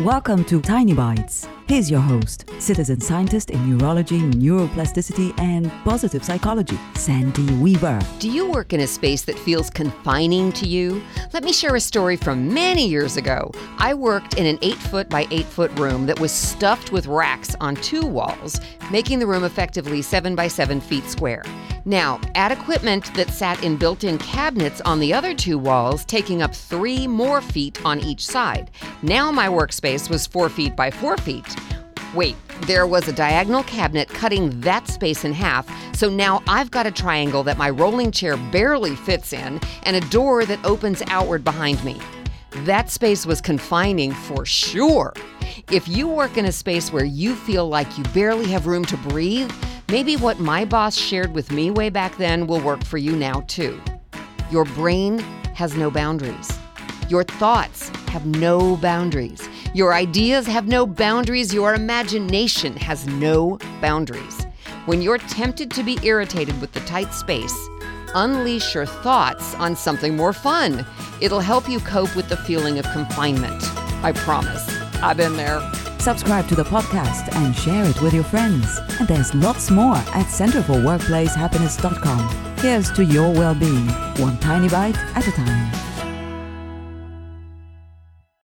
Welcome to Tiny Bites. Here's your host, citizen scientist in neurology, neuroplasticity, and positive psychology, Sandy Weaver. Do you work in a space that feels confining to you? Let me share a story from many years ago. I worked in an 8 foot by 8 foot room that was stuffed with racks on two walls, making the room effectively 7 by 7 feet square. Now, add equipment that sat in built in cabinets on the other two walls, taking up three more feet on each side. Now my workspace was 4 feet by 4 feet. Wait, there was a diagonal cabinet cutting that space in half, so now I've got a triangle that my rolling chair barely fits in and a door that opens outward behind me. That space was confining for sure. If you work in a space where you feel like you barely have room to breathe, maybe what my boss shared with me way back then will work for you now too. Your brain has no boundaries. Your thoughts have no boundaries. Your ideas have no boundaries. Your imagination has no boundaries. When you're tempted to be irritated with the tight space, unleash your thoughts on something more fun. It'll help you cope with the feeling of confinement. I promise. I've been there. Subscribe to the podcast and share it with your friends. And there's lots more at centerforworkplacehappiness.com. Here's to your well being, one tiny bite at a time.